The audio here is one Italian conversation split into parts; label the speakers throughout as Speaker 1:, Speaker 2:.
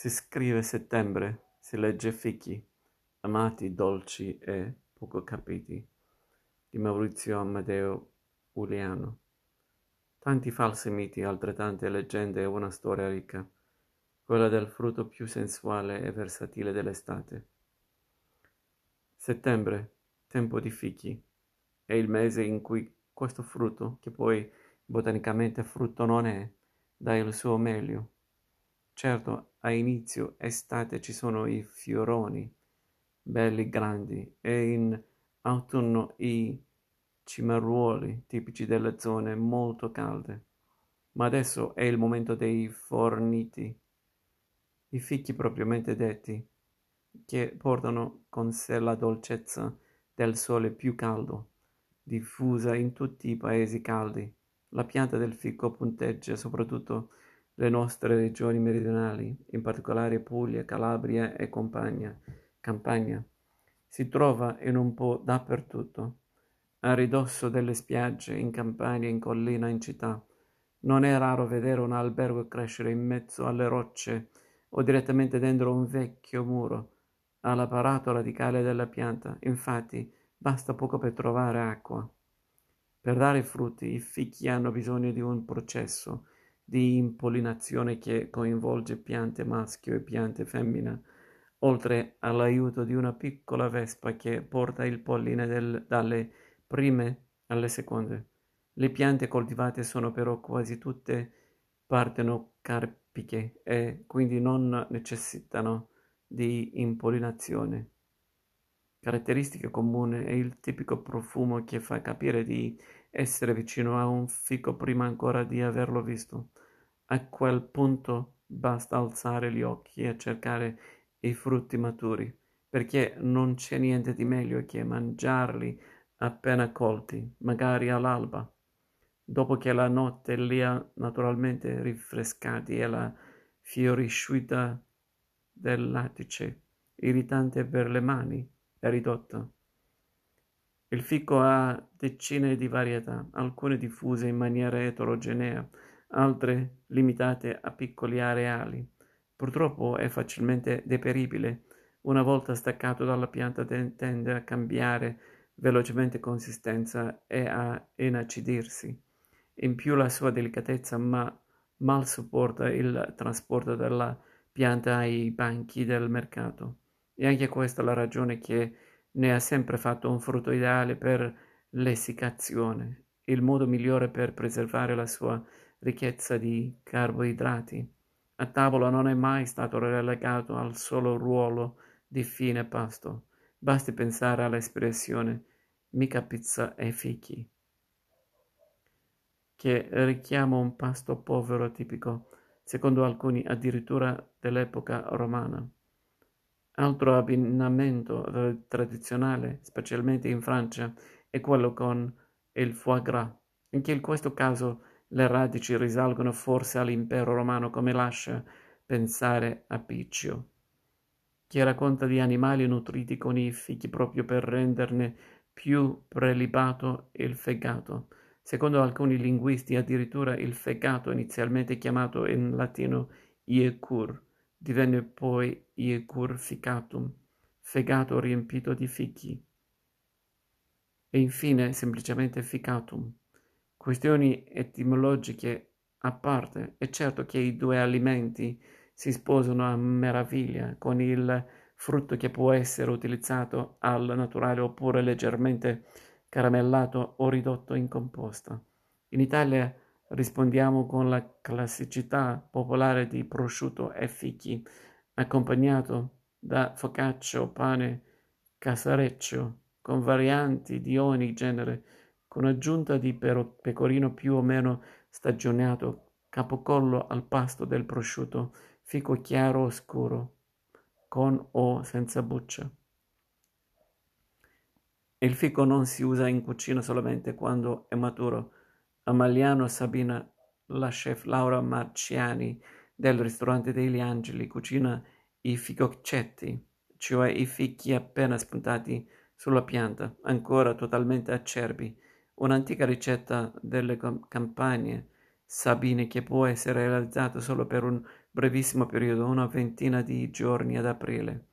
Speaker 1: Si scrive settembre, si legge fichi, amati, dolci e poco capiti, di Maurizio Amadeo Uliano. Tanti falsi miti, altrettante leggende e una storia ricca, quella del frutto più sensuale e versatile dell'estate. Settembre, tempo di fichi, è il mese in cui questo frutto, che poi botanicamente frutto non è, dà il suo meglio. Certo, a inizio estate ci sono i fioroni, belli grandi, e in autunno i cimarruoli, tipici delle zone molto calde. Ma adesso è il momento dei forniti, i fichi propriamente detti, che portano con sé la dolcezza del sole più caldo, diffusa in tutti i paesi caldi. La pianta del fico punteggia soprattutto le nostre regioni meridionali, in particolare Puglia, Calabria e Campania. Campania. Si trova in un po' dappertutto, a ridosso delle spiagge, in campagna, in collina, in città. Non è raro vedere un albergo crescere in mezzo alle rocce o direttamente dentro un vecchio muro, all'apparato radicale della pianta. Infatti, basta poco per trovare acqua. Per dare frutti, i fichi hanno bisogno di un processo di impollinazione che coinvolge piante maschio e piante femmina, oltre all'aiuto di una piccola vespa che porta il polline del, dalle prime alle seconde. Le piante coltivate sono però quasi tutte partenocarpiche e quindi non necessitano di impollinazione. Caratteristica comune è il tipico profumo che fa capire di essere vicino a un fico prima ancora di averlo visto. A quel punto basta alzare gli occhi e cercare i frutti maturi, perché non c'è niente di meglio che mangiarli appena colti, magari all'alba, dopo che la notte li ha naturalmente rinfrescati e la fiorisciuta del lattice, irritante per le mani, è ridotta. Il fico ha decine di varietà, alcune diffuse in maniera eterogenea, altre limitate a piccoli areali. Purtroppo è facilmente deperibile. Una volta staccato dalla pianta tende a cambiare velocemente consistenza e a inacidirsi. In più la sua delicatezza ma mal supporta il trasporto della pianta ai banchi del mercato. E anche questa è la ragione che ne ha sempre fatto un frutto ideale per l'essiccazione, il modo migliore per preservare la sua ricchezza di carboidrati. A tavola non è mai stato relegato al solo ruolo di fine pasto. Basti pensare all'espressione mica pizza e fichi, che richiama un pasto povero tipico, secondo alcuni addirittura dell'epoca romana. Altro abbinamento tradizionale, specialmente in Francia, è quello con il foie gras. Anche in questo caso le radici risalgono forse all'impero romano, come lascia pensare a Piccio, che racconta di animali nutriti con i fichi proprio per renderne più prelibato il fegato. Secondo alcuni linguisti, addirittura il fegato, inizialmente chiamato in latino iecur, divenne poi iecur ficatum, fegato riempito di fichi. E infine semplicemente ficatum. Questioni etimologiche a parte, è certo che i due alimenti si sposano a meraviglia con il frutto che può essere utilizzato al naturale oppure leggermente caramellato o ridotto in composta. In Italia rispondiamo con la classicità popolare di prosciutto e fichi, accompagnato da focaccia o pane casareccio, con varianti di ogni genere, con aggiunta di pecorino più o meno stagionato, capocollo al pasto del prosciutto, fico chiaro o scuro, con o senza buccia. Il fico non si usa in cucina solamente quando è maturo. Amaliano Sabina, la chef Laura Marciani del ristorante degli Angeli, cucina i ficoccetti, cioè i fichi appena spuntati sulla pianta, ancora totalmente acerbi, un'antica ricetta delle campagne sabine che può essere realizzata solo per un brevissimo periodo, una ventina di giorni ad aprile.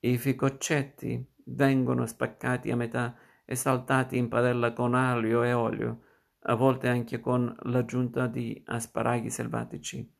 Speaker 1: I ficoccetti vengono spaccati a metà e saltati in padella con aglio e olio, a volte anche con l'aggiunta di asparaghi selvatici.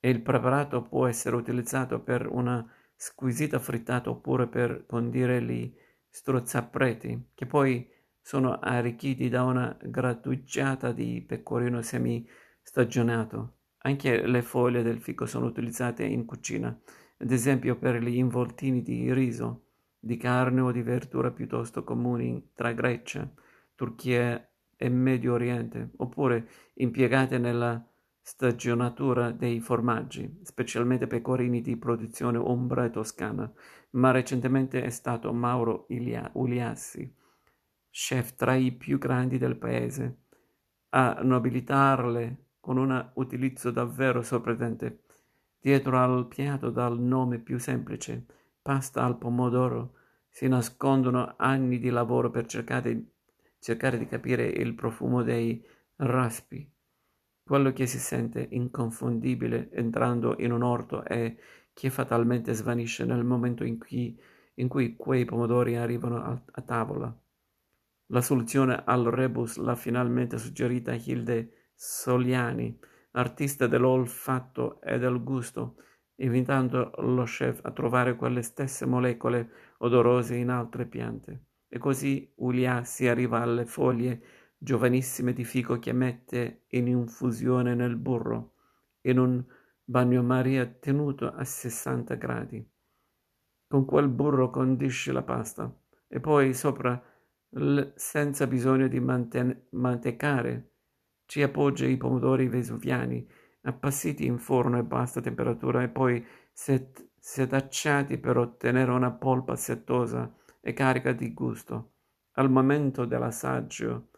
Speaker 1: E il preparato può essere utilizzato per una squisita frittata oppure per condire gli strozzapreti, che poi sono arricchiti da una grattugiata di pecorino semi-stagionato. Anche le foglie del fico sono utilizzate in cucina, ad esempio per gli involtini di riso, di carne o di verdura piuttosto comuni tra Grecia, Turchia e Medio Oriente, oppure impiegate nella stagionatura dei formaggi, specialmente pecorini di produzione ombra e toscana, ma recentemente è stato Mauro Ilia- Uliassi, chef tra i più grandi del paese, a nobilitarle con un utilizzo davvero sorprendente. Dietro al piatto dal nome più semplice, pasta al pomodoro, si nascondono anni di lavoro per cercare, cercare di capire il profumo dei raspi, quello che si sente inconfondibile entrando in un orto e che fatalmente svanisce nel momento in cui, in cui quei pomodori arrivano a, a tavola. La soluzione al rebus l'ha finalmente suggerita Hilde Soliani, artista dell'olfatto e del gusto, invitando lo chef a trovare quelle stesse molecole odorose in altre piante. E così Ulia si arriva alle foglie giovanissime di fico che mette in infusione nel burro, in un bagnomaria tenuto a 60 gradi. Con quel burro condisci la pasta e poi sopra, senza bisogno di manten- mantecare, ci appoggia i pomodori vesuviani appassiti in forno a bassa temperatura e poi set- setacciati per ottenere una polpa settosa e carica di gusto. Al momento dell'assaggio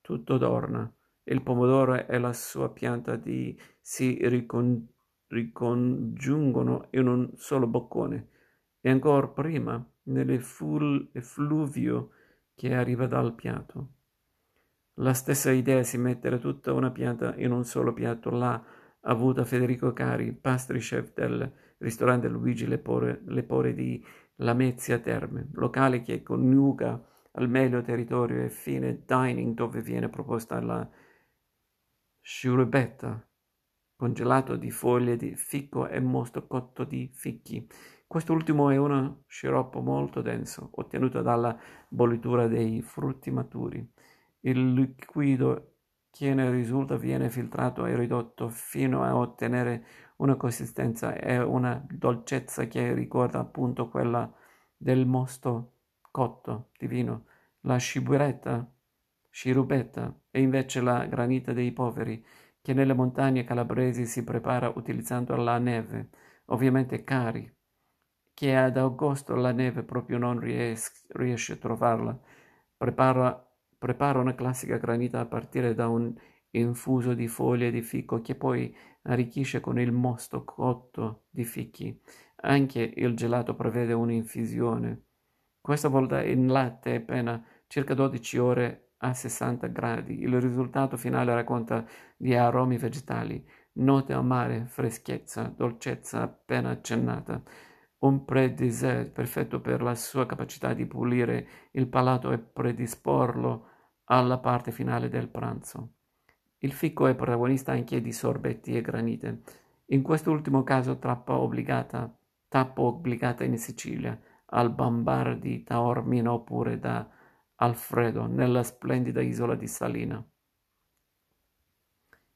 Speaker 1: tutto torna. Il pomodoro e la sua pianta di si ricon- ricongiungono in un solo boccone e ancora prima nell'effluvio che arriva dal piatto. La stessa idea di mettere tutta una pianta in un solo piatto l'ha avuta Federico Cari, pastry chef del ristorante Luigi Lepore, Lepore di Lamezia Terme, locale che coniuga al meglio territorio e fine dining dove viene proposta la sciurubetta, congelato di foglie di ficco e mosto cotto di ficchi. Quest'ultimo è uno sciroppo molto denso, ottenuto dalla bollitura dei frutti maturi. Il liquido che ne risulta viene filtrato e ridotto fino a ottenere una consistenza e una dolcezza che ricorda appunto quella del mosto cotto di vino. La sciburetta, scirubetta, è invece la granita dei poveri, che nelle montagne calabresi si prepara utilizzando la neve, ovviamente cari, che ad agosto la neve proprio non ries- riesce a trovarla. Prepara Prepara una classica granita a partire da un infuso di foglie di fico che poi arricchisce con il mosto cotto di fichi. Anche il gelato prevede un'infusione. Questa volta in latte appena circa 12 ore a 60 gradi. Il risultato finale racconta di aromi vegetali, note amare, freschezza, dolcezza appena accennata. Un pre-dessert perfetto per la sua capacità di pulire il palato e predisporlo alla parte finale del pranzo. Il ficco è protagonista anche di sorbetti e granite. In quest'ultimo caso tappa obbligata, tappa obbligata in Sicilia, al Bambar di Taormina oppure da Alfredo, nella splendida isola di Salina.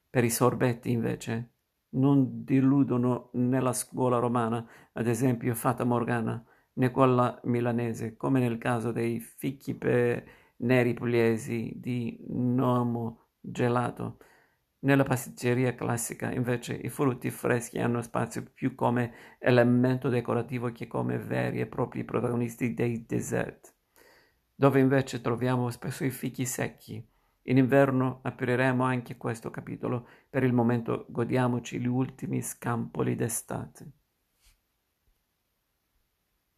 Speaker 1: Per i sorbetti, invece, non diludono né la scuola romana, ad esempio Fata Morgana, né quella milanese, come nel caso dei fichi per neri pugliesi di Nomo gelato. Nella pasticceria classica, invece, i frutti freschi hanno spazio più come elemento decorativo che come veri e propri protagonisti dei dessert, dove invece troviamo spesso i fichi secchi. In inverno apriremo anche questo capitolo, per il momento godiamoci gli ultimi scampoli d'estate.